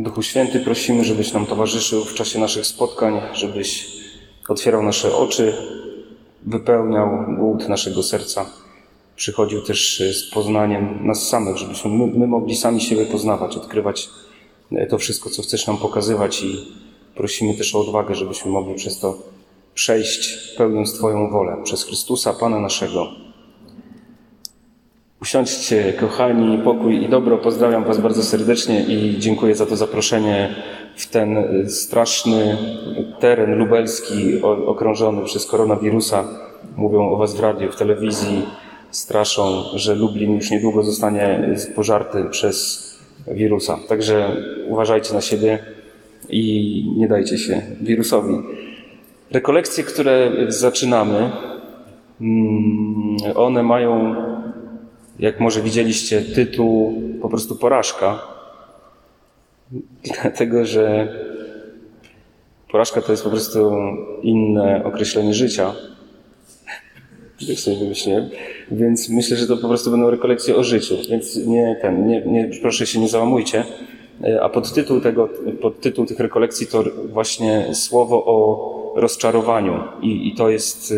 Duchu Święty, prosimy, żebyś nam towarzyszył w czasie naszych spotkań, żebyś otwierał nasze oczy, wypełniał głód naszego serca. Przychodził też z poznaniem nas samych, żebyśmy my, my mogli sami siebie poznawać, odkrywać to wszystko, co chcesz nam pokazywać i prosimy też o odwagę, żebyśmy mogli przez to przejść, pełniąc Twoją wolę, przez Chrystusa, Pana naszego. Usiądźcie, kochani, pokój i dobro. Pozdrawiam Was bardzo serdecznie i dziękuję za to zaproszenie w ten straszny teren lubelski okrążony przez koronawirusa. Mówią o Was w radiu, w telewizji, straszą, że Lublin już niedługo zostanie pożarty przez wirusa. Także uważajcie na siebie i nie dajcie się wirusowi. Rekolekcje, które zaczynamy, mm, one mają jak może widzieliście, tytuł po prostu porażka. Dlatego, że porażka to jest po prostu inne określenie życia. Tak sobie wymyśliłem. Więc myślę, że to po prostu będą rekolekcje o życiu. Więc nie ten, nie, nie, proszę się nie załamujcie. A podtytuł tego, podtytuł tych rekolekcji to właśnie słowo o rozczarowaniu. I, i to jest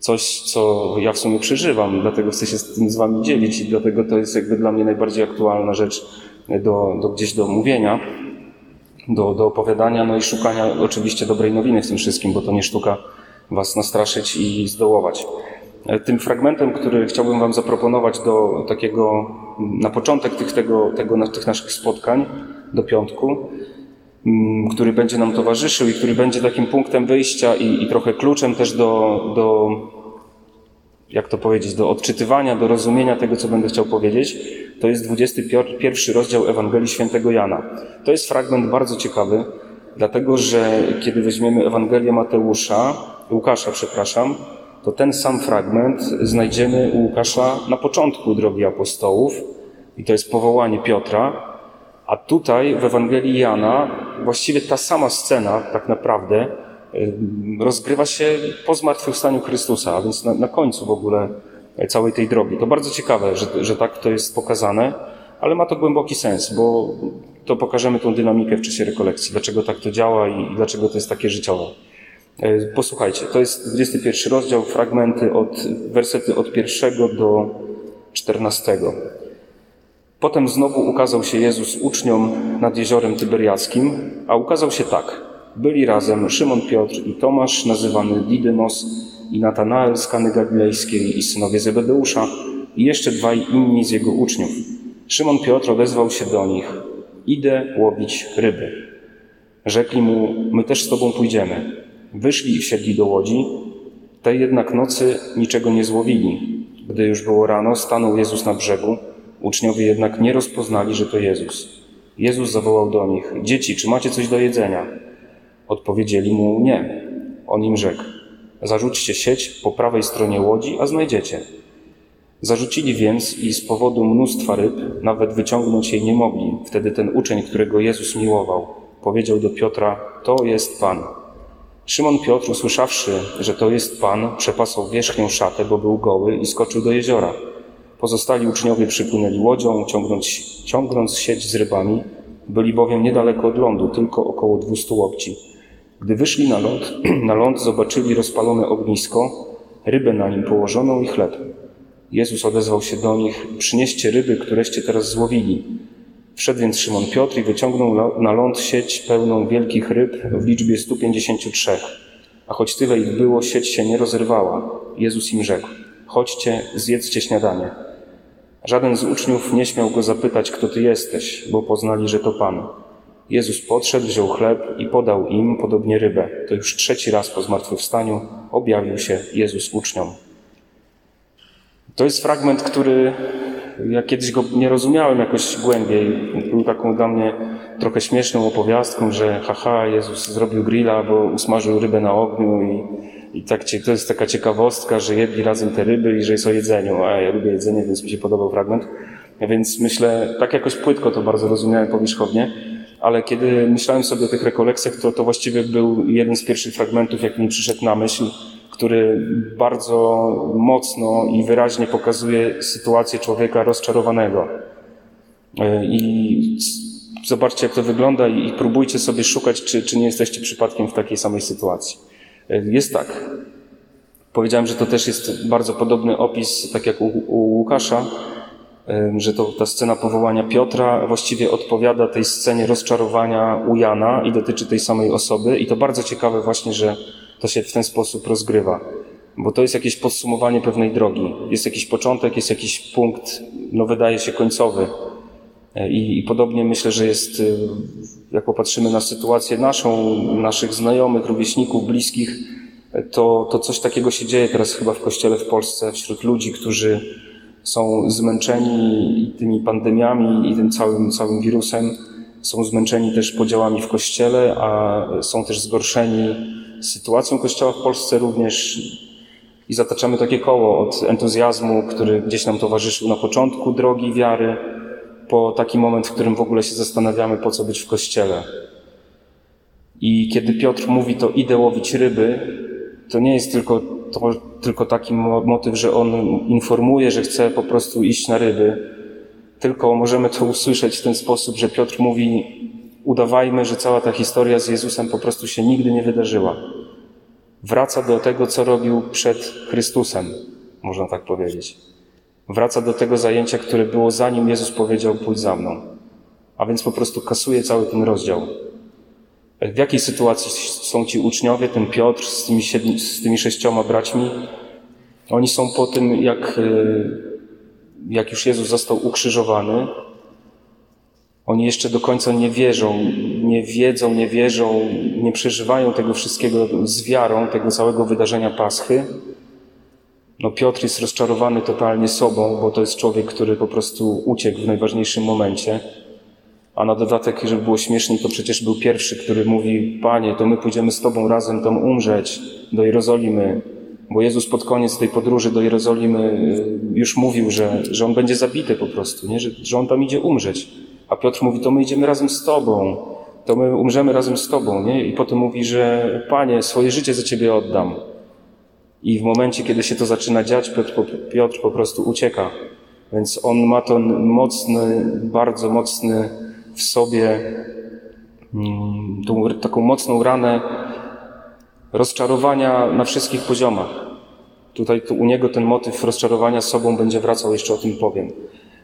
coś, co ja w sumie przeżywam, dlatego chcę się z tym z wami dzielić i dlatego to jest jakby dla mnie najbardziej aktualna rzecz do, do gdzieś do mówienia, do, do opowiadania, no i szukania oczywiście dobrej nowiny w tym wszystkim, bo to nie sztuka was nastraszyć i zdołować. Tym fragmentem, który chciałbym wam zaproponować do takiego, na początek tych, tego, tego, tych naszych spotkań, do piątku, który będzie nam towarzyszył i który będzie takim punktem wyjścia i, i trochę kluczem też do, do, jak to powiedzieć, do odczytywania, do rozumienia tego, co będę chciał powiedzieć, to jest 21 rozdział Ewangelii Świętego Jana. To jest fragment bardzo ciekawy, dlatego że kiedy weźmiemy Ewangelię Mateusza, Łukasza, przepraszam, to ten sam fragment znajdziemy u Łukasza na początku drogi apostołów i to jest powołanie Piotra, a tutaj w Ewangelii Jana właściwie ta sama scena tak naprawdę rozgrywa się po zmartwychwstaniu Chrystusa, a więc na, na końcu w ogóle całej tej drogi. To bardzo ciekawe, że, że tak to jest pokazane, ale ma to głęboki sens, bo to pokażemy tą dynamikę w czasie rekolekcji, dlaczego tak to działa i dlaczego to jest takie życiowe. E, posłuchajcie, to jest 21 rozdział, fragmenty od, wersety od pierwszego do czternastego. Potem znowu ukazał się Jezus uczniom nad jeziorem Tyberiackim, a ukazał się tak. Byli razem Szymon Piotr i Tomasz, nazywany Didymos, i Natanael z Kany Galilejskiej i synowie Zebedeusza, i jeszcze dwaj inni z jego uczniów. Szymon Piotr odezwał się do nich: Idę łowić ryby. Rzekli mu: My też z tobą pójdziemy. Wyszli i wsiedli do łodzi. Tej jednak nocy niczego nie złowili. Gdy już było rano, stanął Jezus na brzegu Uczniowie jednak nie rozpoznali, że to Jezus. Jezus zawołał do nich: Dzieci, czy macie coś do jedzenia? Odpowiedzieli mu: Nie. On im rzekł: Zarzućcie sieć po prawej stronie łodzi, a znajdziecie. Zarzucili więc i z powodu mnóstwa ryb nawet wyciągnąć jej nie mogli. Wtedy ten uczeń, którego Jezus miłował, powiedział do Piotra: To jest Pan. Szymon Piotr, usłyszawszy, że to jest Pan, przepasał wierzchnią szatę, bo był goły i skoczył do jeziora. Pozostali uczniowie przypłynęli łodzią, ciągnąc, ciągnąc sieć z rybami. Byli bowiem niedaleko od lądu, tylko około dwustu łokci. Gdy wyszli na ląd, na ląd zobaczyli rozpalone ognisko, rybę na nim położoną i chleb. Jezus odezwał się do nich: Przynieście ryby, któreście teraz złowili. Wszedł więc Szymon Piotr i wyciągnął na ląd sieć pełną wielkich ryb w liczbie 153. A choć tyle ich było, sieć się nie rozerwała. Jezus im rzekł: Chodźcie, zjedzcie śniadanie. Żaden z uczniów nie śmiał go zapytać, kto ty jesteś, bo poznali, że to Pan. Jezus podszedł, wziął chleb i podał im podobnie rybę. To już trzeci raz po zmartwychwstaniu objawił się Jezus uczniom. To jest fragment, który ja kiedyś go nie rozumiałem jakoś głębiej. Był taką dla mnie trochę śmieszną opowiastką, że haha, Jezus zrobił grilla, bo usmażył rybę na ogniu i i tak, to jest taka ciekawostka, że jedli razem te ryby i że jest o jedzeniu. A ja lubię jedzenie, więc mi się podobał fragment. Więc myślę, tak jakoś płytko to bardzo rozumiałem powierzchownie, ale kiedy myślałem sobie o tych rekolekcjach, to to właściwie był jeden z pierwszych fragmentów, jak mi przyszedł na myśl, który bardzo mocno i wyraźnie pokazuje sytuację człowieka rozczarowanego. I zobaczcie, jak to wygląda i, i próbujcie sobie szukać, czy, czy nie jesteście przypadkiem w takiej samej sytuacji. Jest tak. Powiedziałem, że to też jest bardzo podobny opis, tak jak u, u Łukasza, że to ta scena powołania Piotra właściwie odpowiada tej scenie rozczarowania u Jana i dotyczy tej samej osoby. I to bardzo ciekawe właśnie, że to się w ten sposób rozgrywa. Bo to jest jakieś podsumowanie pewnej drogi. Jest jakiś początek, jest jakiś punkt, no wydaje się końcowy. E, I, I, podobnie myślę, że jest, e, jak popatrzymy na sytuację naszą, naszych znajomych, rówieśników, bliskich, to, to coś takiego się dzieje teraz chyba w Kościele w Polsce, wśród ludzi, którzy są zmęczeni tymi pandemiami i tym całym, całym wirusem, są zmęczeni też podziałami w Kościele, a są też zgorszeni sytuacją Kościoła w Polsce również. I zataczamy takie koło od entuzjazmu, który gdzieś nam towarzyszył na początku drogi wiary, po taki moment, w którym w ogóle się zastanawiamy, po co być w Kościele. I kiedy Piotr mówi to idę łowić ryby, to nie jest tylko, to, tylko taki motyw, że on informuje, że chce po prostu iść na ryby, tylko możemy to usłyszeć w ten sposób, że Piotr mówi udawajmy, że cała ta historia z Jezusem po prostu się nigdy nie wydarzyła. Wraca do tego, co robił przed Chrystusem, można tak powiedzieć. Wraca do tego zajęcia, które było zanim Jezus powiedział pójdź za mną. A więc po prostu kasuje cały ten rozdział. W jakiej sytuacji są ci uczniowie, ten Piotr z tymi, siedmi, z tymi sześcioma braćmi? Oni są po tym, jak, e, jak już Jezus został ukrzyżowany. Oni jeszcze do końca nie wierzą, nie wiedzą, nie wierzą, nie przeżywają tego wszystkiego z wiarą, tego całego wydarzenia Paschy. No Piotr jest rozczarowany totalnie sobą, bo to jest człowiek, który po prostu uciekł w najważniejszym momencie. A na dodatek, żeby było śmieszniej, to przecież był pierwszy, który mówi, Panie, to my pójdziemy z Tobą razem tam umrzeć do Jerozolimy. Bo Jezus pod koniec tej podróży do Jerozolimy y, już mówił, że, że On będzie zabity po prostu, nie? Że, że On tam idzie umrzeć. A Piotr mówi, to my idziemy razem z Tobą. To my umrzemy razem z Tobą, nie? I potem mówi, że Panie, swoje życie za Ciebie oddam. I w momencie, kiedy się to zaczyna dziać, Piotr, Piotr po prostu ucieka. Więc on ma ten mocny, bardzo mocny w sobie mm, tą taką mocną ranę rozczarowania na wszystkich poziomach. Tutaj u niego ten motyw rozczarowania sobą będzie wracał, jeszcze o tym powiem.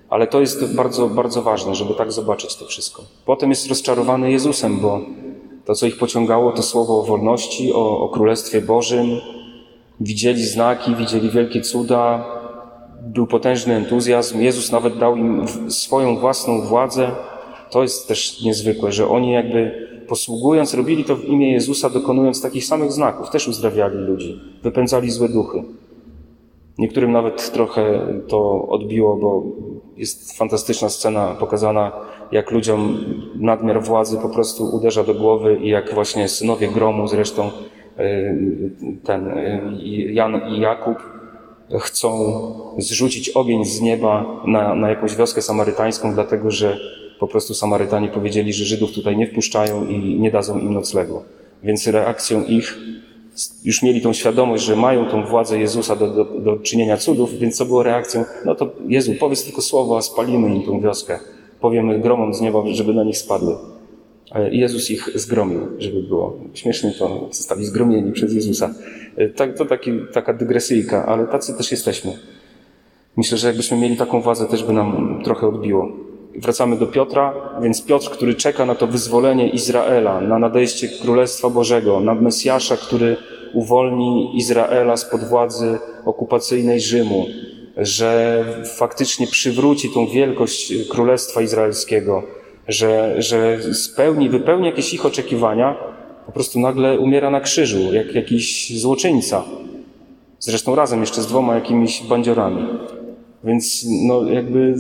Ale to jest bardzo, bardzo ważne, żeby tak zobaczyć to wszystko. Potem jest rozczarowany Jezusem, bo to, co ich pociągało, to słowo o wolności, o, o Królestwie Bożym. Widzieli znaki, widzieli wielkie cuda, był potężny entuzjazm. Jezus nawet dał im swoją własną władzę, to jest też niezwykłe, że oni jakby posługując, robili to w imię Jezusa, dokonując takich samych znaków. Też uzdrawiali ludzi, wypędzali złe duchy. Niektórym nawet trochę to odbiło, bo jest fantastyczna scena pokazana, jak ludziom nadmiar władzy po prostu uderza do głowy i jak właśnie synowie gromu, zresztą ten e, Jan i Jakub, chcą zrzucić ogień z nieba na, na jakąś wioskę samarytańską, dlatego że po prostu Samarytanie powiedzieli, że Żydów tutaj nie wpuszczają i nie dadzą im noclegu. Więc reakcją ich, już mieli tą świadomość, że mają tą władzę Jezusa do, do, do czynienia cudów, więc co było reakcją? No to Jezu, powiedz tylko słowo, a spalimy im tą wioskę. Powiemy gromom z nieba, żeby na nich spadły. I Jezus ich zgromił, żeby było śmiesznie to zostali zgromieni przez Jezusa. E, tak, to taki, taka dygresyjka, ale tacy też jesteśmy. Myślę, że jakbyśmy mieli taką władzę, też by nam trochę odbiło. Wracamy do Piotra, więc Piotr, który czeka na to wyzwolenie Izraela, na nadejście Królestwa Bożego, na Mesjasza, który uwolni Izraela spod władzy okupacyjnej Rzymu, że faktycznie przywróci tą wielkość Królestwa Izraelskiego, że, że spełni, wypełni jakieś ich oczekiwania, po prostu nagle umiera na krzyżu, jak jakiś złoczyńca. Zresztą razem jeszcze z dwoma jakimiś bandziorami. Więc no jakby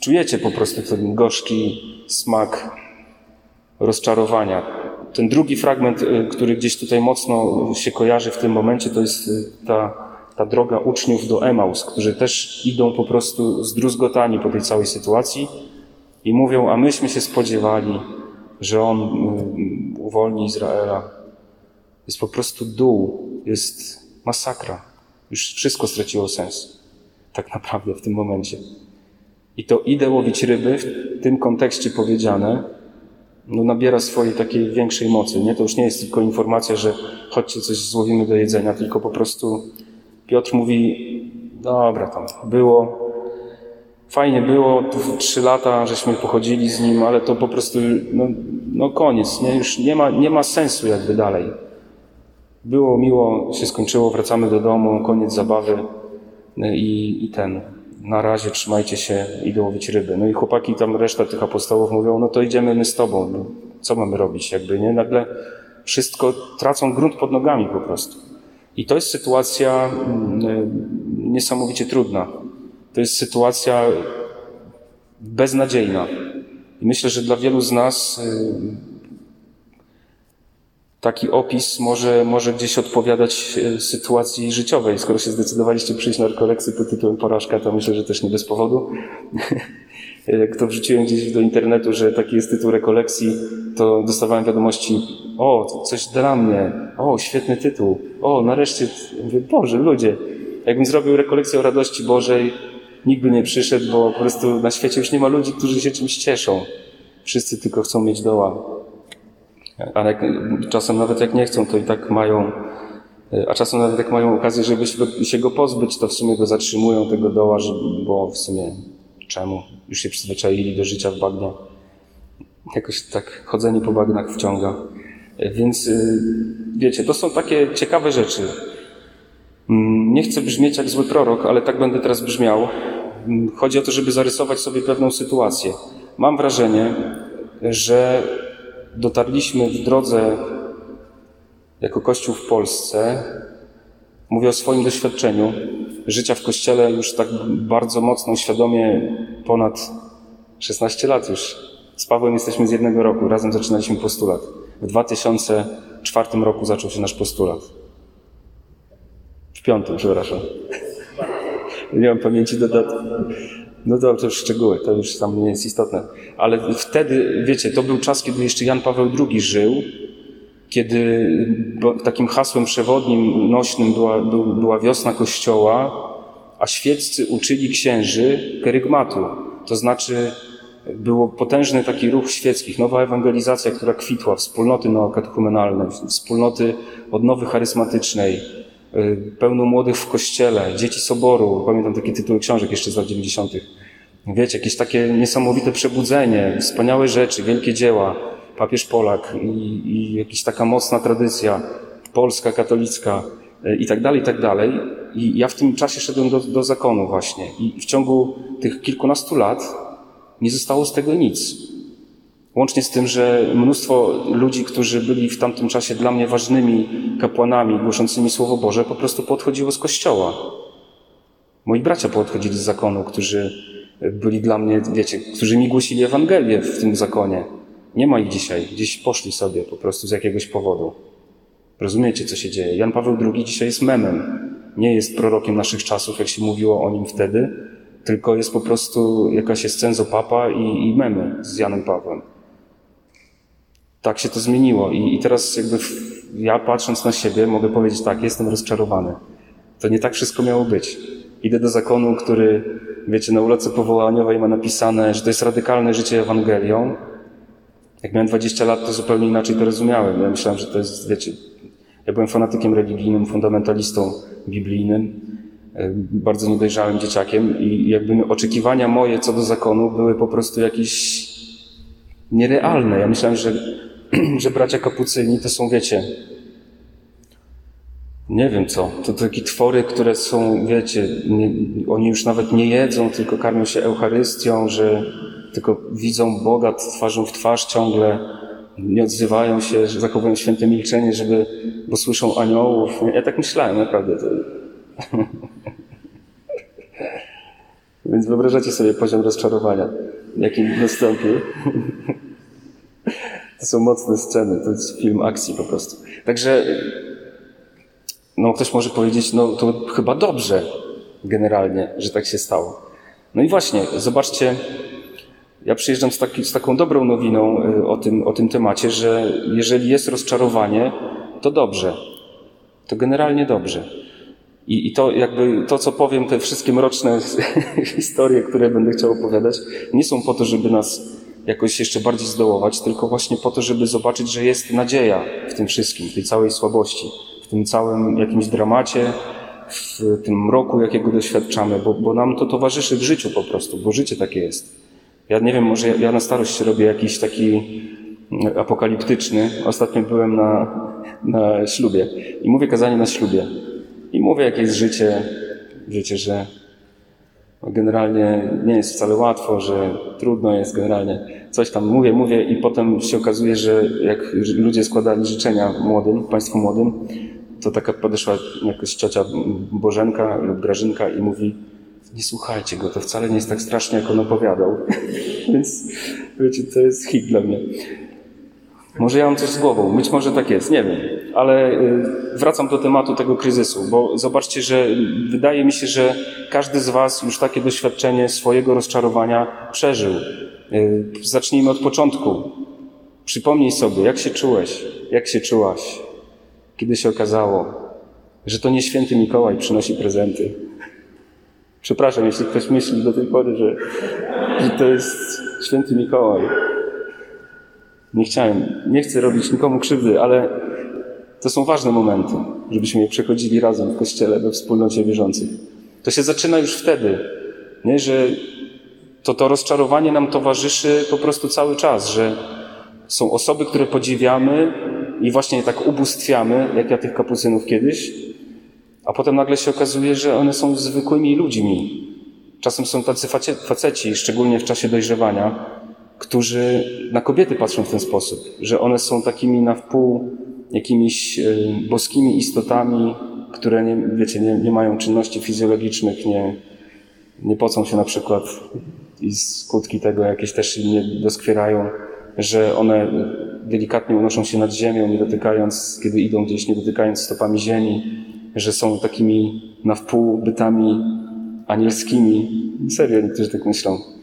czujecie po prostu ten gorzki smak rozczarowania. Ten drugi fragment, y, który gdzieś tutaj mocno się kojarzy w tym momencie, to jest y, ta, ta droga uczniów do Emaus, którzy też idą po prostu zdruzgotani po tej całej sytuacji i mówią, a myśmy się spodziewali, że On y, uwolni Izraela. Jest po prostu dół, jest masakra. Już wszystko straciło sens. Tak naprawdę w tym momencie. I to idę łowić ryby, w tym kontekście powiedziane, no nabiera swojej takiej większej mocy. Nie? To już nie jest tylko informacja, że chodźcie coś złowimy do jedzenia, tylko po prostu Piotr mówi, dobra, tam było, fajnie było, trzy lata żeśmy pochodzili z nim, ale to po prostu, no, no koniec, nie? już nie ma, nie ma sensu jakby dalej. Było miło, się skończyło, wracamy do domu, koniec zabawy i, i ten na razie trzymajcie się, idę łowić ryby. No i chłopaki tam, reszta tych apostołów mówią, no to idziemy my z tobą. No, co mamy robić? Jakby, nie? Nagle wszystko tracą grunt pod nogami po prostu. I to jest sytuacja mm, niesamowicie trudna. To jest sytuacja beznadziejna. I myślę, że dla wielu z nas y, taki opis może, może gdzieś odpowiadać e, sytuacji życiowej. Skoro się zdecydowaliście przyjść na rekolekcję pod tytułem Porażka, to myślę, że też nie bez powodu. Jak to wrzuciłem gdzieś do internetu, że taki jest tytuł rekolekcji, to dostawałem wiadomości, o, coś dla mnie, o, świetny tytuł, o, nareszcie, mówię, Boże, ludzie, jakbym zrobił rekolekcję o radości Bożej, nikt by nie przyszedł, bo po prostu na świecie już nie ma ludzi, którzy się czymś cieszą. Wszyscy tylko chcą mieć doła. Ale jak, czasem nawet jak nie chcą, to i tak mają, a czasem nawet jak mają okazję, żeby się go pozbyć, to w sumie go zatrzymują, tego doła, bo w sumie czemu? Już się przyzwyczaili do życia w bagnie. Jakoś tak chodzenie po bagnach wciąga. Więc y, wiecie, to są takie ciekawe rzeczy. Mm, nie chcę brzmieć jak zły prorok, ale tak będę teraz brzmiał. Mm, chodzi o to, żeby zarysować sobie pewną sytuację. Mam wrażenie, że dotarliśmy w drodze jako Kościół w Polsce, mówię o swoim doświadczeniu życia w Kościele już tak bardzo mocno, świadomie ponad 16 lat już. Z Pawłem jesteśmy z jednego roku, razem zaczynaliśmy postulat. W 2004 roku zaczął się nasz postulat. Piątym, przepraszam. Nie mam pamięci do dat. No to, to już szczegóły, to już tam nie jest istotne. Ale wtedy, wiecie, to był czas, kiedy jeszcze Jan Paweł II żył, kiedy takim hasłem przewodnim, nośnym była, była wiosna Kościoła, a świeccy uczyli księży kerygmatu. To znaczy, było potężny taki ruch świeckich, nowa ewangelizacja, która kwitła, wspólnoty neokatechumenalne, wspólnoty odnowy charyzmatycznej, pełno młodych w kościele, dzieci soboru, pamiętam takie tytuły książek jeszcze z lat 90. Wiecie, jakieś takie niesamowite przebudzenie, wspaniałe rzeczy, wielkie dzieła, papież Polak i, i jakaś taka mocna tradycja polska, katolicka y, i tak dalej, i tak dalej. I ja w tym czasie szedłem do, do zakonu właśnie i w ciągu tych kilkunastu lat nie zostało z tego nic. Łącznie z tym, że mnóstwo ludzi, którzy byli w tamtym czasie dla mnie ważnymi kapłanami głoszącymi Słowo Boże, po prostu podchodziło z kościoła. Moi bracia podchodzili z zakonu, którzy byli dla mnie, wiecie, którzy mi głosili Ewangelię w tym zakonie. Nie ma ich dzisiaj. Gdzieś poszli sobie po prostu z jakiegoś powodu. Rozumiecie, co się dzieje? Jan Paweł II dzisiaj jest memem. Nie jest prorokiem naszych czasów, jak się mówiło o nim wtedy, tylko jest po prostu jakaś escenzo papa i, i memy z Janem Pawłem tak się to zmieniło. I, i teraz jakby w, ja patrząc na siebie mogę powiedzieć tak, jestem rozczarowany. To nie tak wszystko miało być. Idę do zakonu, który, wiecie, na ulicy powołaniowej ma napisane, że to jest radykalne życie Ewangelią. Jak miałem 20 lat, to zupełnie inaczej to rozumiałem. Ja myślałem, że to jest, wiecie, ja byłem fanatykiem religijnym, fundamentalistą biblijnym, e, bardzo niedojrzałym dzieciakiem i jakby oczekiwania moje co do zakonu były po prostu jakieś nierealne. Ja myślałem, że że bracia kapucyni to są, wiecie, nie wiem co, to takie twory, które są, wiecie, nie, oni już nawet nie jedzą, tylko karmią się Eucharystią, że tylko widzą Boga twarzą w twarz ciągle, nie odzywają się, że zachowują święte milczenie, żeby, bo słyszą aniołów. Ja tak myślałem, naprawdę. To... Więc wyobrażacie sobie poziom rozczarowania, jaki nastąpił. To są mocne sceny, to jest film akcji po prostu. Także, no ktoś może powiedzieć, no to chyba dobrze generalnie, że tak się stało. No i właśnie, zobaczcie, ja przyjeżdżam z, taki, z taką dobrą nowiną y, o tym, o tym temacie, że jeżeli jest rozczarowanie, to dobrze. To generalnie dobrze. I, I to jakby to, co powiem, te wszystkie mroczne historie, które będę chciał opowiadać, nie są po to, żeby nas jakoś jeszcze bardziej zdołować, tylko właśnie po to, żeby zobaczyć, że jest nadzieja w tym wszystkim, w tej całej słabości, w tym całym jakimś dramacie, w tym mroku, jakiego doświadczamy, bo, bo nam to towarzyszy w życiu po prostu, bo życie takie jest. Ja nie wiem, może ja, ja na starość robię jakiś taki mm, apokaliptyczny. Ostatnio byłem na, na ślubie i mówię kazanie na ślubie. I mówię, jakie jest życie. Wiecie, że generalnie nie jest wcale łatwo, że trudno jest generalnie. Coś tam mówię, mówię i potem się okazuje, że jak ludzie składali życzenia młodym, państwu młodym, to taka podeszła jakaś ciocia Bożenka lub Grażynka i mówi nie słuchajcie go, to wcale nie jest tak strasznie, jak on opowiadał. Więc wiecie, to jest hit dla mnie. Może ja mam coś z głową, być może tak jest, nie wiem. Ale y, wracam do tematu tego kryzysu, bo zobaczcie, że wydaje mi się, że każdy z Was już takie doświadczenie swojego rozczarowania przeżył. Y, zacznijmy od początku. Przypomnij sobie, jak się czułeś, jak się czułaś, kiedy się okazało, że to nie święty Mikołaj przynosi prezenty. Przepraszam, jeśli ktoś myśli do tej pory, że, że to jest święty Mikołaj. Nie chciałem, nie chcę robić nikomu krzywdy, ale to są ważne momenty, żebyśmy je przechodzili razem w kościele, we wspólnocie wierzących. To się zaczyna już wtedy, nie? że to, to rozczarowanie nam towarzyszy po prostu cały czas, że są osoby, które podziwiamy i właśnie tak ubóstwiamy, jak ja tych kapucynów kiedyś, a potem nagle się okazuje, że one są zwykłymi ludźmi. Czasem są tacy faceci, szczególnie w czasie dojrzewania, którzy na kobiety patrzą w ten sposób, że one są takimi na wpół jakimiś e, boskimi istotami, które nie, wiecie, nie, nie mają czynności fizjologicznych, nie, nie pocą się na przykład i skutki tego jakieś też im nie doskwierają, że one delikatnie unoszą się nad ziemią, nie dotykając, kiedy idą gdzieś, nie dotykając stopami ziemi, że są takimi na wpół bytami anielskimi. Serio, niektórzy tak myślą.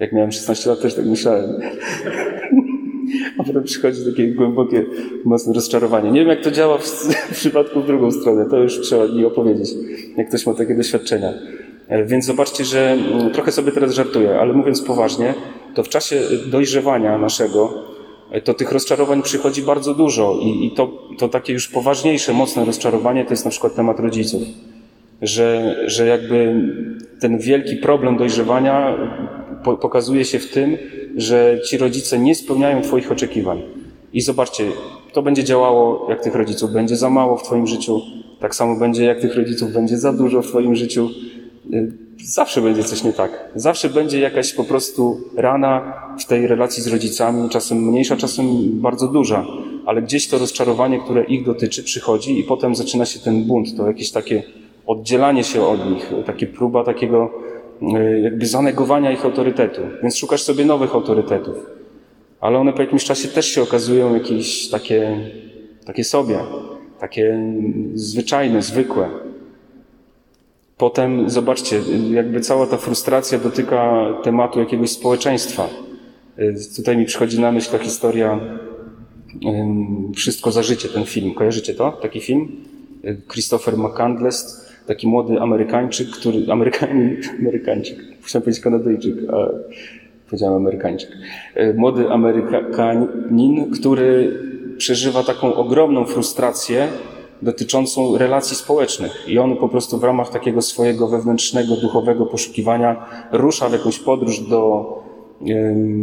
Jak miałem 16 lat, też tak myślałem. A potem przychodzi takie głębokie, mocne rozczarowanie. Nie wiem, jak to działa w, w przypadku w drugą stronę. To już trzeba mi opowiedzieć, jak ktoś ma takie doświadczenia. E, więc zobaczcie, że mm, trochę sobie teraz żartuję, ale mówiąc poważnie, to w czasie dojrzewania naszego, e, to tych rozczarowań przychodzi bardzo dużo i, i to, to takie już poważniejsze, mocne rozczarowanie to jest na przykład temat rodziców. Że, że jakby ten wielki problem dojrzewania po, pokazuje się w tym, że ci rodzice nie spełniają Twoich oczekiwań. I zobaczcie, to będzie działało, jak tych rodziców będzie za mało w Twoim życiu, tak samo będzie, jak tych rodziców będzie za dużo w Twoim życiu. Y, zawsze będzie coś nie tak. Zawsze będzie jakaś po prostu rana w tej relacji z rodzicami, czasem mniejsza, czasem bardzo duża, ale gdzieś to rozczarowanie, które ich dotyczy, przychodzi i potem zaczyna się ten bunt, to jakieś takie oddzielanie się od nich, takie próba takiego jakby zanegowania ich autorytetu. Więc szukasz sobie nowych autorytetów. Ale one po jakimś czasie też się okazują jakieś takie, takie sobie, takie zwyczajne, zwykłe. Potem zobaczcie, jakby cała ta frustracja dotyka tematu jakiegoś społeczeństwa. Y, tutaj mi przychodzi na myśl ta historia Wszystko za życie, ten film. Kojarzycie to? Taki film? Y, Christopher McCandless, taki młody Amerykańczyk, który... Amerykanin, Amerykańczyk. Chciałem powiedzieć Kanadyjczyk, a powiedziałem Amerykańczyk. Y, młody Amerykanin, który przeżywa taką ogromną frustrację dotyczącą relacji społecznych. I on po prostu w ramach takiego swojego wewnętrznego, duchowego poszukiwania rusza w jakąś podróż do,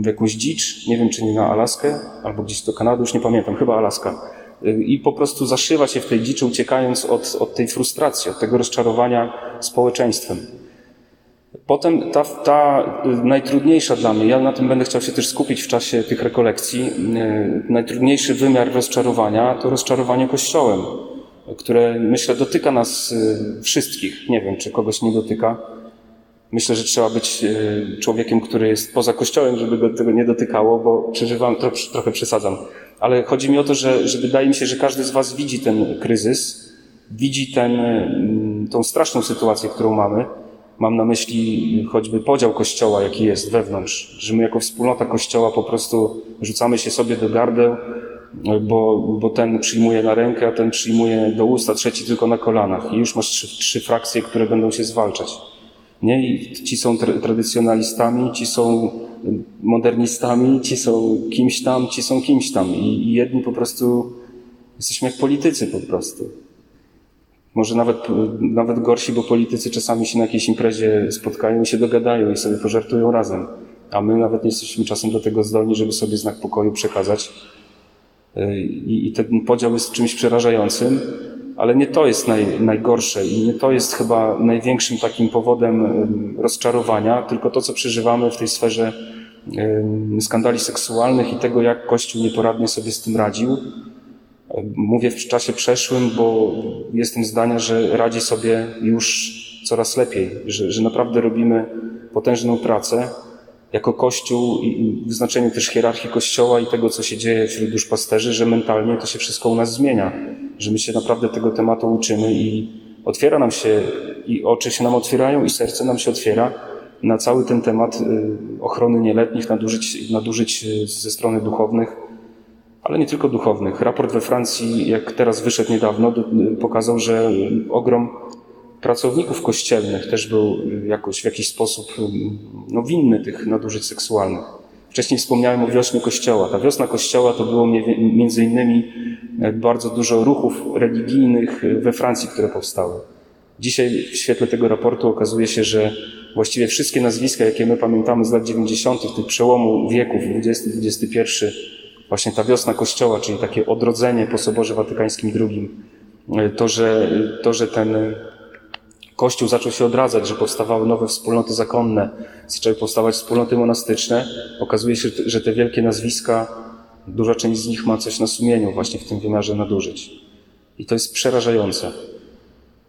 w jakąś dzicz, nie wiem czy nie na Alaskę, albo gdzieś do Kanady, już nie pamiętam, chyba Alaska. I po prostu zaszywa się w tej dziczy, uciekając od, od tej frustracji, od tego rozczarowania społeczeństwem. Potem ta, ta najtrudniejsza dla mnie, ja na tym będę chciał się też skupić w czasie tych rekolekcji, najtrudniejszy wymiar rozczarowania to rozczarowanie Kościołem które myślę dotyka nas y, wszystkich. Nie wiem, czy kogoś nie dotyka. Myślę, że trzeba być y, człowiekiem, który jest poza kościołem, żeby go tego nie dotykało, bo przeżywam, trochę przesadzam. Ale chodzi mi o to, że, że wydaje mi się, że każdy z Was widzi ten kryzys, widzi ten, y, tą straszną sytuację, którą mamy. Mam na myśli choćby podział kościoła, jaki jest wewnątrz, że my jako wspólnota kościoła po prostu rzucamy się sobie do gardeł, bo, bo ten przyjmuje na rękę, a ten przyjmuje do usta, trzeci tylko na kolanach. I już masz trzy, trzy frakcje, które będą się zwalczać. Nie? I ci są tra tradycjonalistami, ci są modernistami, ci są kimś tam, ci są kimś tam. I, I jedni po prostu jesteśmy jak politycy po prostu. Może nawet, nawet gorsi, bo politycy czasami się na jakiejś imprezie spotkają i się dogadają i sobie pożartują razem. A my nawet nie jesteśmy czasem do tego zdolni, żeby sobie znak pokoju przekazać. I, i ten podział jest czymś przerażającym, ale nie to jest naj, najgorsze i nie to jest chyba największym takim powodem rozczarowania, tylko to, co przeżywamy w tej sferze skandali seksualnych i tego, jak Kościół nieporadnie sobie z tym radził. Mówię w czasie przeszłym, bo jestem zdania, że radzi sobie już coraz lepiej, że, że naprawdę robimy potężną pracę jako Kościół i w znaczeniu też hierarchii Kościoła i tego, co się dzieje wśród duszpasterzy, że mentalnie to się wszystko u nas zmienia, że my się naprawdę tego tematu uczymy i otwiera nam się, i oczy się nam otwierają, i serce nam się otwiera na cały ten temat y, ochrony nieletnich, nadużyć, nadużyć y, ze strony duchownych, ale nie tylko duchownych. Raport we Francji, jak teraz wyszedł niedawno, y, pokazał, że ogrom pracowników kościelnych też był jakoś w jakiś sposób no, winny tych nadużyć seksualnych. Wcześniej wspomniałem o wiośnie Kościoła. Ta wiosna Kościoła to było między innymi e, bardzo dużo ruchów religijnych we Francji, które powstały. Dzisiaj w świetle tego raportu okazuje się, że właściwie wszystkie nazwiska, jakie my pamiętamy z lat 90., tych przełomu wieków XX-XXI, właśnie ta wiosna Kościoła, czyli takie odrodzenie po Soborze Watykańskim II, e, to, że, to, że ten Kościół zaczął się odradzać, że powstawały nowe wspólnoty zakonne, zaczęły powstawać wspólnoty monastyczne. Okazuje się, że te wielkie nazwiska, duża część z nich ma coś na sumieniu właśnie w tym wymiarze nadużyć. I to jest przerażające.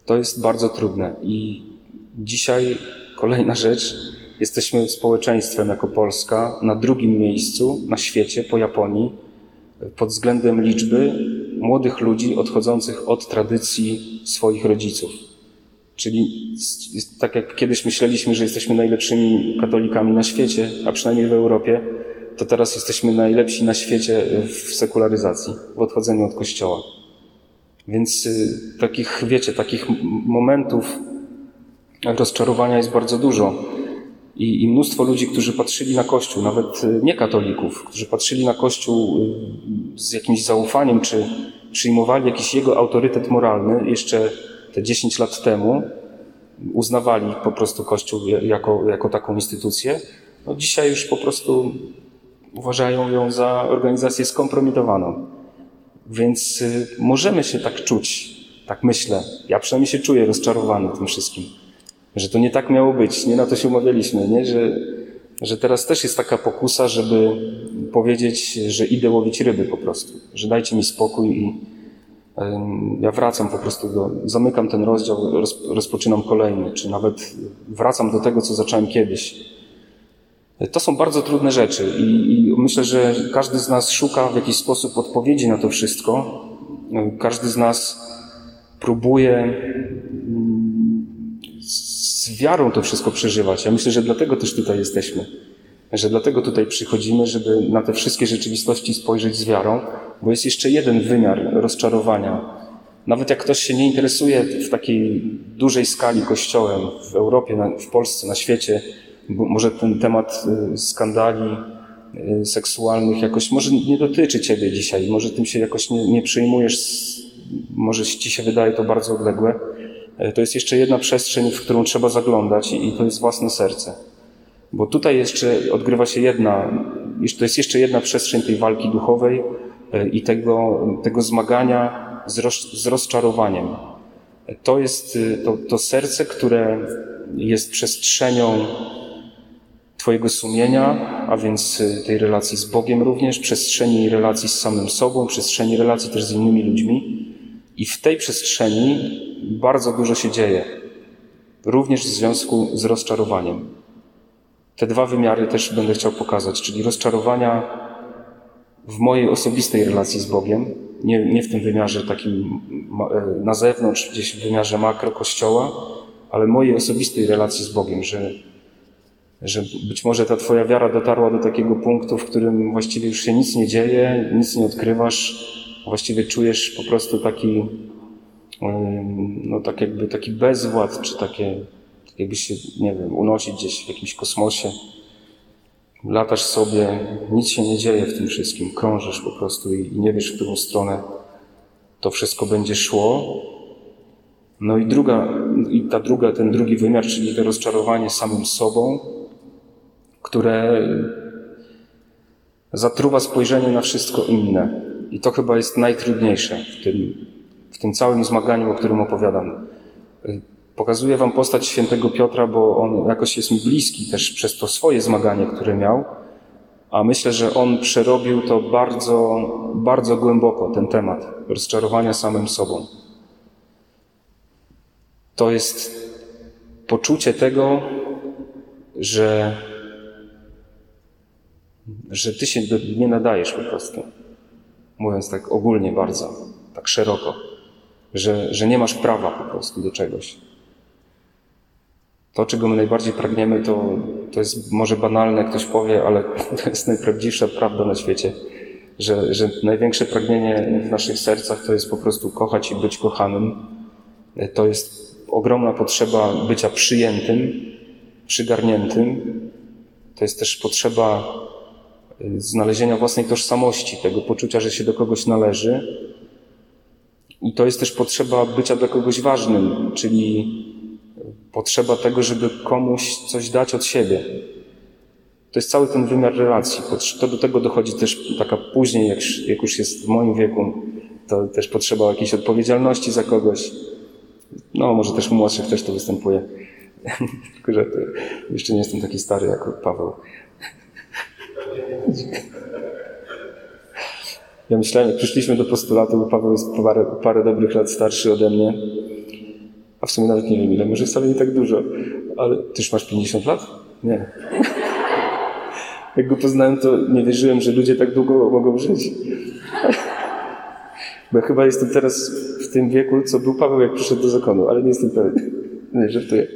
To jest bardzo trudne. I dzisiaj kolejna rzecz. Jesteśmy społeczeństwem jako Polska na drugim miejscu na świecie po Japonii pod względem liczby młodych ludzi odchodzących od tradycji swoich rodziców. Czyli tak jak kiedyś myśleliśmy, że jesteśmy najlepszymi katolikami na świecie, a przynajmniej w Europie, to teraz jesteśmy najlepsi na świecie w sekularyzacji, w odchodzeniu od Kościoła. Więc y, takich, wiecie, takich momentów rozczarowania jest bardzo dużo. I, I, mnóstwo ludzi, którzy patrzyli na Kościół, nawet y, nie katolików, którzy patrzyli na Kościół y, z jakimś zaufaniem, czy przyjmowali jakiś jego autorytet moralny, jeszcze te 10 lat temu uznawali po prostu Kościół jako, jako taką instytucję, no dzisiaj już po prostu uważają ją za organizację skompromitowaną. Więc y, możemy się tak czuć, tak myślę. Ja przynajmniej się czuję rozczarowany tym wszystkim. Że to nie tak miało być, nie na to się umawialiśmy, nie? Że, że teraz też jest taka pokusa, żeby powiedzieć, że idę łowić ryby po prostu. Że dajcie mi spokój i, ja wracam po prostu do, zamykam ten rozdział, rozpoczynam kolejny, czy nawet wracam do tego, co zacząłem kiedyś. To są bardzo trudne rzeczy i, i myślę, że każdy z nas szuka w jakiś sposób odpowiedzi na to wszystko. Każdy z nas próbuje mm, z wiarą to wszystko przeżywać. Ja myślę, że dlatego też tutaj jesteśmy że dlatego tutaj przychodzimy, żeby na te wszystkie rzeczywistości spojrzeć z wiarą, bo jest jeszcze jeden wymiar rozczarowania. Nawet jak ktoś się nie interesuje w takiej dużej skali kościołem w Europie, w Polsce, na świecie, może ten temat y, skandali y, seksualnych jakoś może nie dotyczy ciebie dzisiaj, może tym się jakoś nie, nie przyjmujesz, może ci się wydaje to bardzo odległe. Y, to jest jeszcze jedna przestrzeń, w którą trzeba zaglądać i to jest własne serce. Bo tutaj jeszcze odgrywa się jedna, to jest jeszcze jedna przestrzeń tej walki duchowej e, i tego, tego zmagania z, roz, z rozczarowaniem. To jest e, to, to serce, które jest przestrzenią Twojego sumienia, a więc e, tej relacji z Bogiem również, przestrzeni relacji z samym sobą, przestrzeni relacji też z innymi ludźmi. I w tej przestrzeni bardzo dużo się dzieje, również w związku z rozczarowaniem. Te dwa wymiary też będę chciał pokazać, czyli rozczarowania w mojej osobistej relacji z Bogiem, nie, nie w tym wymiarze takim e, na zewnątrz, gdzieś w wymiarze makro kościoła, ale mojej osobistej relacji z Bogiem, że że być może ta Twoja wiara dotarła do takiego punktu, w którym właściwie już się nic nie dzieje, nic nie odkrywasz, właściwie czujesz po prostu taki, no tak jakby taki bezwład, czy takie, tak jakby się, nie wiem, unosić gdzieś w jakimś kosmosie. Latasz sobie, nic się nie dzieje w tym wszystkim, krążysz po prostu i, i nie wiesz, w którą stronę to wszystko będzie szło. No i druga, i ta druga, ten drugi wymiar, czyli to rozczarowanie samym sobą, które zatruwa spojrzenie na wszystko inne. I to chyba jest najtrudniejsze w tym, w tym całym zmaganiu, o którym opowiadam. Pokazuję Wam postać świętego Piotra, bo on jakoś jest mi bliski też przez to swoje zmaganie, które miał, a myślę, że on przerobił to bardzo, bardzo głęboko, ten temat rozczarowania samym sobą. To jest poczucie tego, że że ty się nie nadajesz po prostu. Mówiąc tak ogólnie bardzo, tak szeroko, że, że nie masz prawa po prostu do czegoś. To, czego my najbardziej pragniemy, to, to jest może banalne, ktoś powie, ale to jest najprawdziwsza prawda na świecie, że, że największe pragnienie w naszych sercach to jest po prostu kochać i być kochanym. To jest ogromna potrzeba bycia przyjętym, przygarniętym. To jest też potrzeba znalezienia własnej tożsamości, tego poczucia, że się do kogoś należy. I to jest też potrzeba bycia dla kogoś ważnym, czyli potrzeba tego, żeby komuś coś dać od siebie. To jest cały ten wymiar relacji. To do tego dochodzi też taka później, jak, jak już jest w moim wieku, to też potrzeba jakiejś odpowiedzialności za kogoś. No, może też u młodszych też to występuje. Tylko, że jeszcze nie jestem taki stary jak Paweł. Ja myślałem, jak przyszliśmy do postulatu, bo Paweł jest parę, parę dobrych lat starszy ode mnie, a w sumie nawet nie wiem ile, może wcale nie tak dużo, ale ty już masz 50 lat? Nie. Jak go poznałem, to nie wierzyłem, że ludzie tak długo mogą żyć. Bo ja chyba jestem teraz w tym wieku, co był Paweł, jak przyszedł do zakonu, ale nie jestem pewien. Nie, żartuję.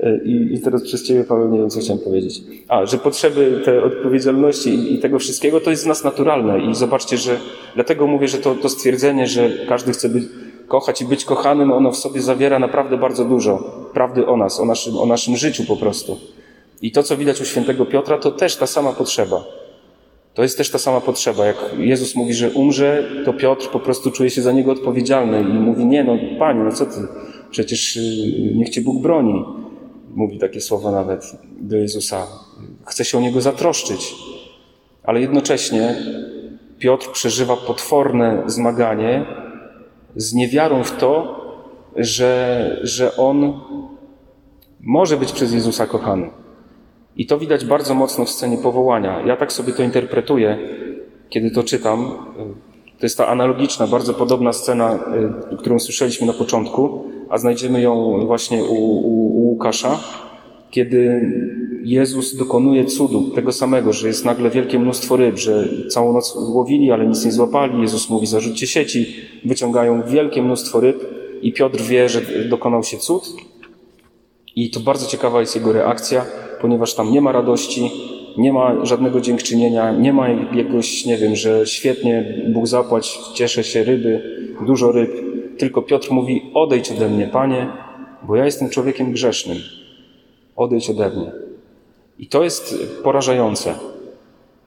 E, I, I teraz przez Ciebie, Paweł, nie wiem, co chciałem powiedzieć. A, że potrzeby te odpowiedzialności i, i, tego wszystkiego to jest w nas naturalne. I zobaczcie, że dlatego mówię, że to, to stwierdzenie, że każdy chce być, kochać i być kochanym, ono w sobie zawiera naprawdę bardzo dużo prawdy o nas, o naszym, o naszym życiu po prostu. I to, co widać u świętego Piotra, to też ta sama potrzeba. To jest też ta sama potrzeba. Jak Jezus mówi, że umrze, to Piotr po prostu czuje się za niego odpowiedzialny i mówi: Nie, no, panie, no co ty? Przecież y, niech cię Bóg broni mówi takie słowa nawet do Jezusa. Chce się o niego zatroszczyć, ale jednocześnie Piotr przeżywa potworne zmaganie z niewiarą w to, że, że on może być przez Jezusa kochany. I to widać bardzo mocno w scenie powołania. Ja tak sobie to interpretuję, kiedy to czytam. To jest ta analogiczna, bardzo podobna scena, y, którą słyszeliśmy na początku, a znajdziemy ją właśnie u, u, u Łukasza, kiedy Jezus dokonuje cudu, tego samego, że jest nagle wielkie mnóstwo ryb, że całą noc łowili, ale nic nie złapali. Jezus mówi, zarzućcie sieci, wyciągają wielkie mnóstwo ryb i Piotr wie, że dokonał się cud. I to bardzo ciekawa jest jego reakcja, ponieważ tam nie ma radości, nie ma żadnego dziękczynienia, nie ma jakiegoś, nie wiem, że świetnie, Bóg zapłać, cieszę się, ryby, dużo ryb. Tylko Piotr mówi, odejdź ode mnie, Panie, bo ja jestem człowiekiem grzesznym. Odejdź ode mnie. I to jest porażające.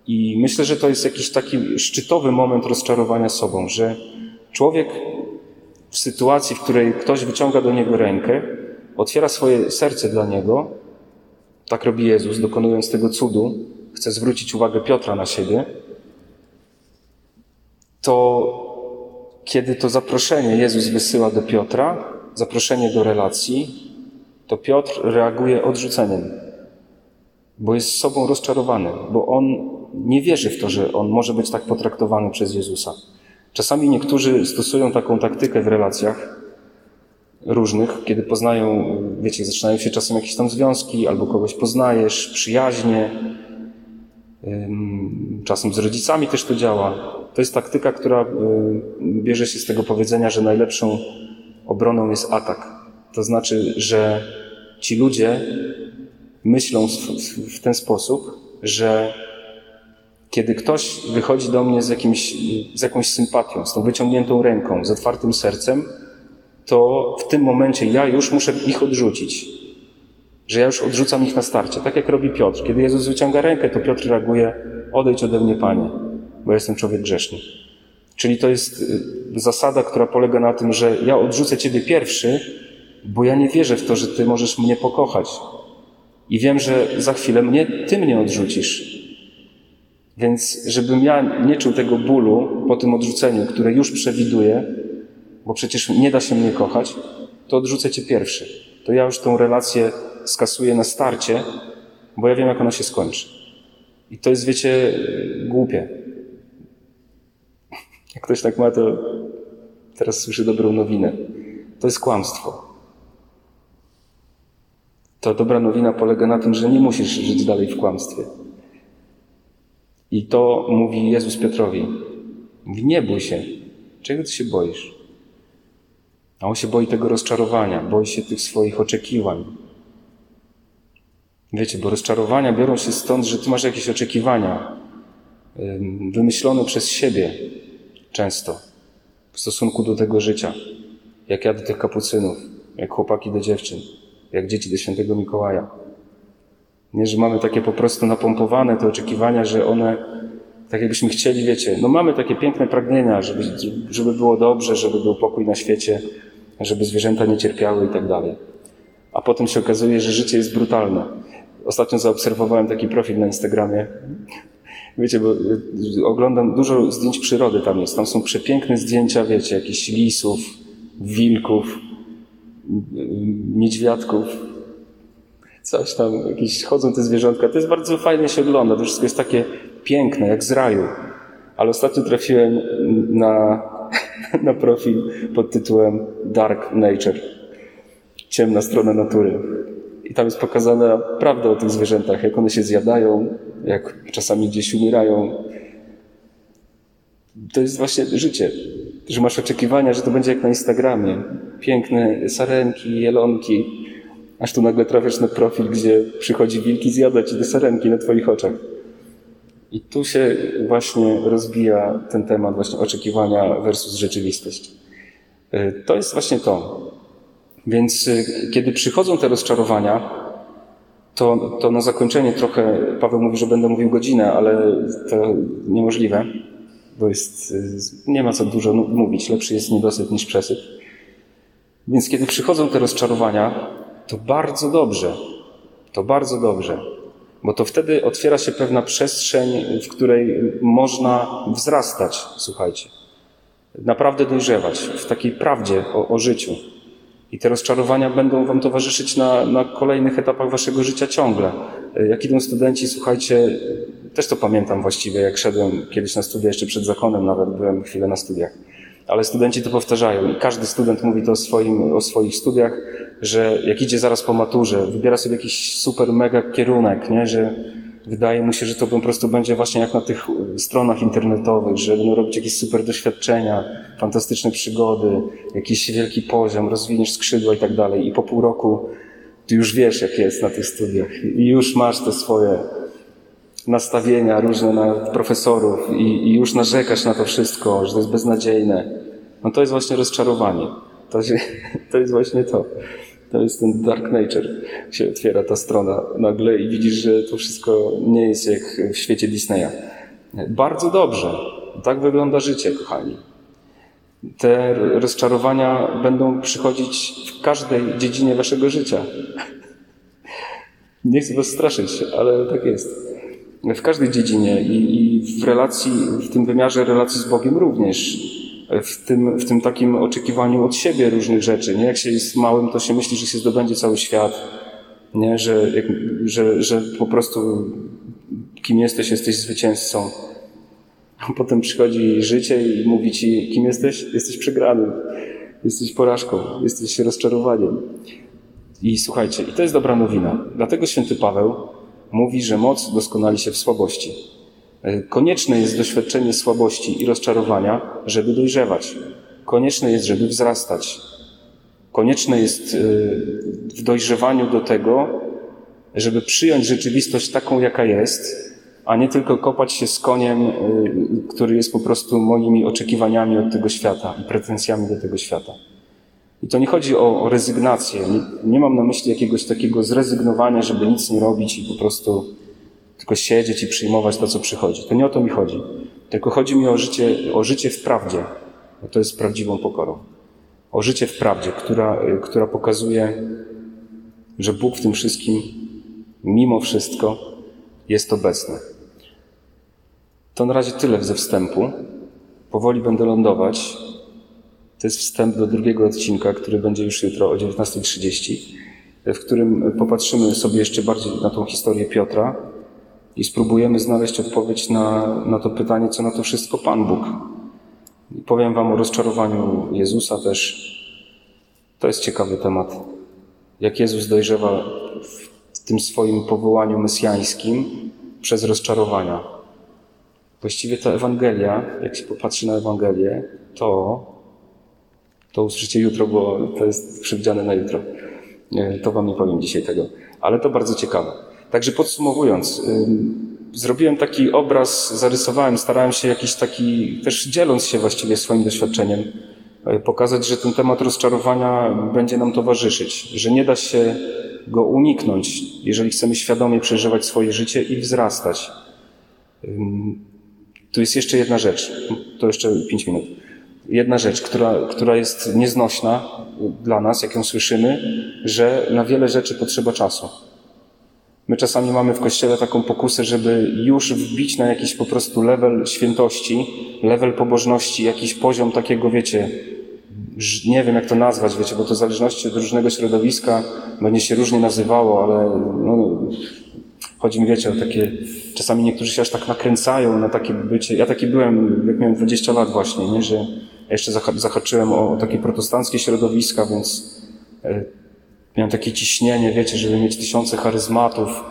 I myślę, że to jest jakiś taki szczytowy moment rozczarowania sobą, że człowiek w sytuacji, w której ktoś wyciąga do niego rękę, otwiera swoje serce dla niego, tak robi Jezus, dokonując tego cudu, chce zwrócić uwagę Piotra na siebie, to kiedy to zaproszenie Jezus wysyła do Piotra, zaproszenie do relacji, to Piotr reaguje odrzuceniem, bo jest sobą rozczarowany, bo on nie wierzy w to, że on może być tak potraktowany przez Jezusa. Czasami niektórzy stosują taką taktykę w relacjach różnych, kiedy poznają, wiecie, zaczynają się czasem jakieś tam związki, albo kogoś poznajesz, przyjaźnie, czasem z rodzicami też to działa. To jest taktyka, która bierze się z tego powiedzenia, że najlepszą obroną jest atak. To znaczy, że ci ludzie myślą w ten sposób, że kiedy ktoś wychodzi do mnie z, jakimś, z jakąś sympatią, z tą wyciągniętą ręką, z otwartym sercem, to w tym momencie ja już muszę ich odrzucić. Że ja już odrzucam ich na starcie. Tak jak robi Piotr. Kiedy Jezus wyciąga rękę, to Piotr reaguje: Odejdź ode mnie, panie, bo jestem człowiek grzeszny. Czyli to jest y, zasada, która polega na tym, że ja odrzucę Ciebie pierwszy, bo ja nie wierzę w to, że Ty możesz mnie pokochać. I wiem, że za chwilę mnie, Ty mnie odrzucisz. Więc żebym ja nie czuł tego bólu po tym odrzuceniu, które już przewiduję, bo przecież nie da się mnie kochać, to odrzucę Cię pierwszy. To ja już tą relację skasuję na starcie, bo ja wiem, jak ona się skończy. I to jest, wiecie, głupie. Jak ktoś tak ma, to teraz słyszy dobrą nowinę. To jest kłamstwo. To dobra nowina polega na tym, że nie musisz żyć dalej w kłamstwie. I to mówi Jezus Piotrowi. Mówi, nie bój się. Czego ty się boisz? A on się boi tego rozczarowania, boi się tych swoich oczekiwań. Wiecie, bo rozczarowania biorą się stąd, że ty masz jakieś oczekiwania wymyślone przez siebie często w stosunku do tego życia. Jak ja do tych kapucynów, jak chłopaki do dziewczyn, jak dzieci do świętego Mikołaja. Nie, że mamy takie po prostu napompowane te oczekiwania, że one, tak jakbyśmy chcieli, wiecie, no mamy takie piękne pragnienia, żeby, żeby było dobrze, żeby był pokój na świecie, żeby zwierzęta nie cierpiały i tak dalej. A potem się okazuje, że życie jest brutalne. Ostatnio zaobserwowałem taki profil na Instagramie. Wiecie, bo y, oglądam dużo zdjęć przyrody tam jest. Tam są przepiękne zdjęcia, wiecie, jakichś lisów, wilków, niedźwiadków, coś tam, jakieś chodzą te zwierzątka. To jest bardzo fajnie się ogląda, to wszystko jest takie piękne, jak z raju. Ale ostatnio trafiłem na, na profil pod tytułem Dark Nature. Ciemna strona natury. I tam jest pokazana prawda o tych zwierzętach, jak one się zjadają, jak czasami gdzieś umierają. To jest właśnie życie, że masz oczekiwania, że to będzie jak na Instagramie. Piękne sarenki, jelonki, aż tu nagle trafiasz na profil, gdzie przychodzi wilk i zjada ci te sarenki na twoich oczach. I tu się właśnie rozbija ten temat właśnie oczekiwania versus rzeczywistość. Y, to jest właśnie to. Więc y, kiedy przychodzą te rozczarowania, to, to na zakończenie trochę, Paweł mówi, że będę mówił godzinę, ale to niemożliwe, bo jest, y, nie ma co dużo mówić. Lepszy jest niedosyt niż przesyt. Więc kiedy przychodzą te rozczarowania, to bardzo dobrze. To bardzo dobrze. Bo to wtedy otwiera się pewna przestrzeń, w której można wzrastać, słuchajcie. Naprawdę dojrzewać w takiej prawdzie o, o życiu. I te rozczarowania będą Wam towarzyszyć na, na kolejnych etapach Waszego życia ciągle. Jak idą studenci, słuchajcie, też to pamiętam właściwie, jak szedłem kiedyś na studia, jeszcze przed zakonem nawet byłem chwilę na studiach. Ale studenci to powtarzają i każdy student mówi to o, swoim, o swoich studiach, że jak idzie zaraz po maturze, wybiera sobie jakiś super mega kierunek, nie? że wydaje mu się, że to po prostu będzie właśnie jak na tych stronach internetowych, że będą robić jakieś super doświadczenia, fantastyczne przygody, jakiś wielki poziom, rozwiniesz skrzydła i tak dalej. I po pół roku ty już wiesz, jak jest na tych studiach i już masz te swoje nastawienia różne na profesorów i, i już narzekasz na to wszystko, że to jest beznadziejne. No to jest właśnie rozczarowanie. To, się, to jest właśnie to. To jest ten dark nature. Się otwiera ta strona nagle i widzisz, że to wszystko nie jest jak w świecie Disneya. Bardzo dobrze. Tak wygląda życie, kochani. Te rozczarowania będą przychodzić w każdej dziedzinie waszego życia. Nie chcę was straszyć, ale tak jest. W każdej dziedzinie i, i w relacji, w tym wymiarze relacji z Bogiem również w tym, w tym takim oczekiwaniu od siebie różnych rzeczy. Nie? Jak się jest małym, to się myśli, że się zdobędzie cały świat, nie? Że, jak, że, że po prostu kim jesteś, jesteś zwycięzcą. A potem przychodzi życie i mówi ci, kim jesteś? Jesteś przegranym, jesteś porażką, jesteś rozczarowaniem. I słuchajcie, i to jest dobra nowina. Dlatego święty Paweł mówi, że moc doskonali się w słabości. E, konieczne jest doświadczenie słabości i rozczarowania, żeby dojrzewać. Konieczne jest, żeby wzrastać. Konieczne jest e, w dojrzewaniu do tego, żeby przyjąć rzeczywistość taką, jaka jest, a nie tylko kopać się z koniem, y, który jest po prostu moimi oczekiwaniami od tego świata i pretensjami do tego świata. I to nie chodzi o, rezygnację. Nie mam na myśli jakiegoś takiego zrezygnowania, żeby nic nie robić i po prostu tylko siedzieć i przyjmować to, co przychodzi. To nie o to mi chodzi. Tylko chodzi mi o życie, o życie w prawdzie, bo to jest prawdziwą pokorą. O życie w prawdzie, która, która pokazuje, że Bóg w tym wszystkim, mimo wszystko, jest obecny. To na razie tyle ze wstępu. Powoli będę lądować. To jest wstęp do drugiego odcinka, który będzie już jutro o 19.30, w którym popatrzymy sobie jeszcze bardziej na tą historię Piotra i spróbujemy znaleźć odpowiedź na, na to pytanie, co na to wszystko Pan Bóg. I powiem Wam o rozczarowaniu Jezusa też. To jest ciekawy temat. Jak Jezus dojrzewa w tym swoim powołaniu mesjańskim przez rozczarowania. Właściwie ta Ewangelia, jak się popatrzy na Ewangelię, to, to usłyszycie jutro, bo to jest przewidziane na jutro. To Wam nie powiem dzisiaj tego. Ale to bardzo ciekawe. Także podsumowując, zrobiłem taki obraz, zarysowałem, starałem się jakiś taki, też dzieląc się właściwie swoim doświadczeniem, e, pokazać, że ten temat rozczarowania będzie nam towarzyszyć, że nie da się go uniknąć, jeżeli chcemy świadomie przeżywać swoje życie i wzrastać. Tu jest jeszcze jedna rzecz, to jeszcze pięć minut. Jedna rzecz, która, która jest nieznośna dla nas, jak ją słyszymy, że na wiele rzeczy potrzeba czasu. My czasami mamy w kościele taką pokusę, żeby już wbić na jakiś po prostu level świętości, level pobożności, jakiś poziom takiego, wiecie, nie wiem jak to nazwać, wiecie, bo to w zależności od różnego środowiska będzie się różnie nazywało, ale no, chodzi mi, wiecie, o takie, czasami niektórzy się aż tak nakręcają na takie bycie. Ja taki byłem, jak miałem 20 lat właśnie, nie, że jeszcze zahaczyłem o, o takie protestanckie środowiska, więc e, Miałem takie ciśnienie, wiecie, żeby mieć tysiące charyzmatów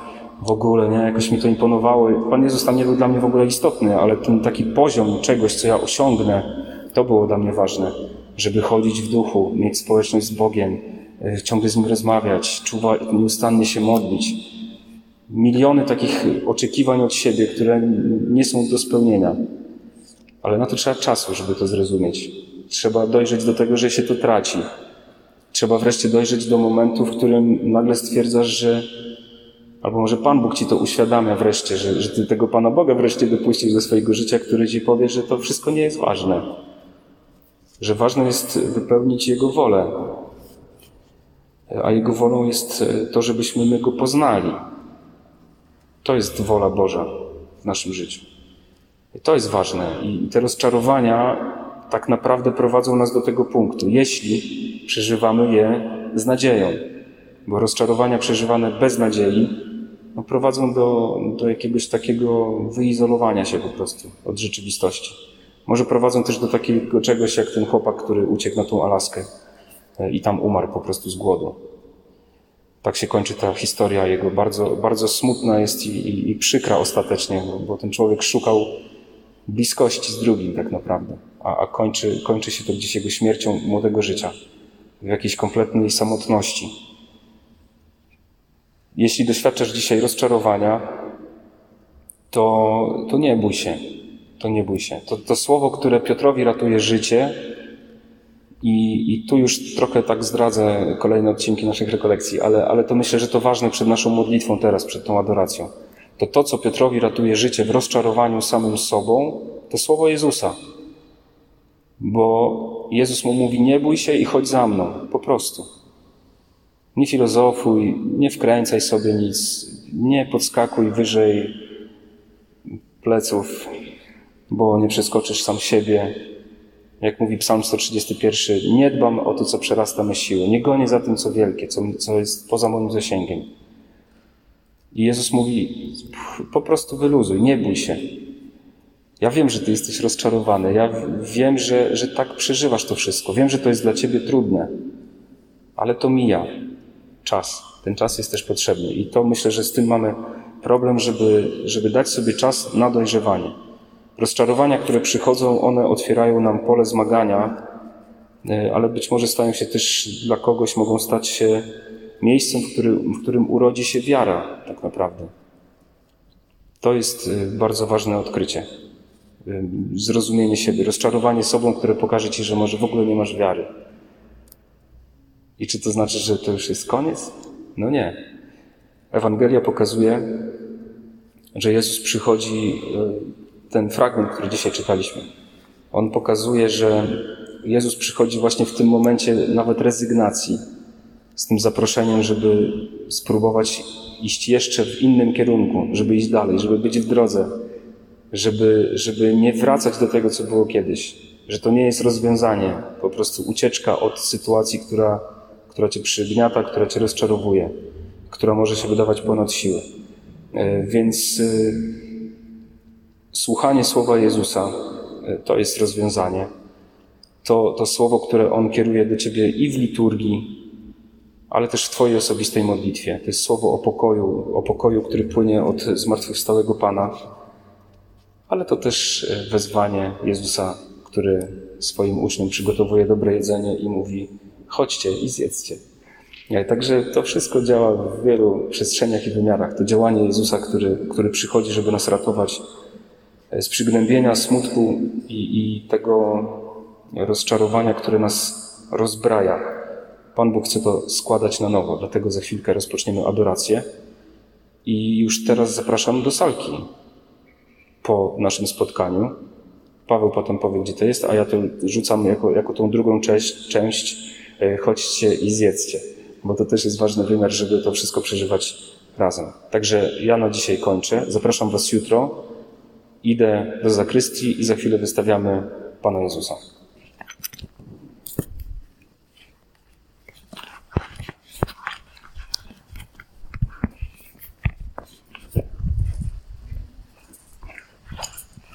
w ogóle, nie? Jakoś mi to imponowało. Pan Jezus tam nie był dla mnie w ogóle istotny, ale ten taki poziom czegoś, co ja osiągnę, to było dla mnie ważne. Żeby chodzić w duchu, mieć społeczność z Bogiem, e, ciągle z Nim rozmawiać, czuwać, nieustannie się modlić. Miliony takich oczekiwań od siebie, które nie są do spełnienia. Ale na to trzeba czasu, żeby to zrozumieć. Trzeba dojrzeć do tego, że się to traci. Trzeba wreszcie dojrzeć do momentu, w którym nagle stwierdzasz, że albo może Pan Bóg ci to uświadamia wreszcie, że, że ty tego Pana Boga wreszcie dopuścisz do swojego życia, który ci powie, że to wszystko nie jest ważne. Że ważne jest wypełnić Jego wolę. A Jego wolą jest to, żebyśmy my Go poznali. To jest wola Boża w naszym życiu. I to jest ważne. I te rozczarowania tak naprawdę prowadzą nas do tego punktu. Jeśli przeżywamy je z nadzieją, bo rozczarowania przeżywane bez nadziei no, prowadzą do, do jakiegoś takiego wyizolowania się po prostu od rzeczywistości. Może prowadzą też do takiego czegoś jak ten chłopak, który uciekł na tą Alaskę e, i tam umarł po prostu z głodu. Tak się kończy ta historia jego. Bardzo, bardzo smutna jest i, i, i przykra ostatecznie, bo ten człowiek szukał bliskości z drugim tak naprawdę, a, a kończy, kończy się to gdzieś jego śmiercią młodego życia w jakiejś kompletnej samotności. Jeśli doświadczasz dzisiaj rozczarowania, to, to nie bój się. To nie bój się. To, to słowo, które Piotrowi ratuje życie, i, I tu już trochę tak zdradzę kolejne odcinki naszych rekolekcji, ale, ale to myślę, że to ważne przed naszą modlitwą teraz, przed tą adoracją. To to, co Piotrowi ratuje życie w rozczarowaniu samym sobą, to słowo Jezusa. Bo Jezus mu mówi: Nie bój się i chodź za mną, po prostu. Nie filozofuj, nie wkręcaj sobie nic, nie podskakuj wyżej pleców, bo nie przeskoczysz sam siebie. Jak mówi Psalm 131, nie dbam o to, co przerasta me siły, nie gonię za tym, co wielkie, co, co jest poza moim zasięgiem. I Jezus mówi, po prostu wyluzuj, nie bój się. Ja wiem, że Ty jesteś rozczarowany. Ja wiem, że, że tak przeżywasz to wszystko. Wiem, że to jest dla Ciebie trudne. Ale to mija. Czas. Ten czas jest też potrzebny. I to myślę, że z tym mamy problem, żeby, żeby dać sobie czas na dojrzewanie. Rozczarowania, które przychodzą, one otwierają nam pole zmagania, e, ale być może stają się też dla kogoś, mogą stać się miejscem, w którym, w którym urodzi się wiara, tak naprawdę. To jest y, bardzo ważne odkrycie. Y, Zrozumienie siebie, rozczarowanie sobą, które pokaże ci, że może w ogóle nie masz wiary. I czy to znaczy, że to już jest koniec? No nie. Ewangelia pokazuje, że Jezus przychodzi, y, ten fragment, który dzisiaj czytaliśmy, on pokazuje, że Jezus przychodzi właśnie w tym momencie nawet rezygnacji, z tym zaproszeniem, żeby spróbować iść jeszcze w innym kierunku, żeby iść dalej, żeby być w drodze, żeby, żeby nie wracać do tego, co było kiedyś. Że to nie jest rozwiązanie, po prostu ucieczka od sytuacji, która, która cię przygniata, która cię rozczarowuje, która może się wydawać ponad siły. E, Więc y, słuchanie słowa Jezusa y, to jest rozwiązanie. To, to słowo, które On kieruje do ciebie i w liturgii, ale też w Twojej osobistej modlitwie. To jest słowo o pokoju, o pokoju, który płynie od zmartwychwstałego Pana, ale to też y, wezwanie Jezusa, który swoim uczniom przygotowuje dobre jedzenie i mówi: chodźcie i zjedzcie. E, Także to wszystko działa w wielu przestrzeniach i wymiarach. To działanie Jezusa, który, który przychodzi, żeby nas ratować e, z przygnębienia, smutku i, i tego rozczarowania, które nas rozbraja. Pan Bóg chce to składać na nowo, dlatego za chwilkę rozpoczniemy adorację. I już teraz zapraszam do salki po naszym spotkaniu. Paweł potem powie, gdzie to jest, a ja to rzucam jako, jako tą drugą część, część e, chodźcie i zjedzcie, bo to też jest ważny wymiar, żeby to wszystko przeżywać razem. Także ja na dzisiaj kończę. Zapraszam Was jutro. Idę do zakrystii i za chwilę wystawiamy Pana Jezusa.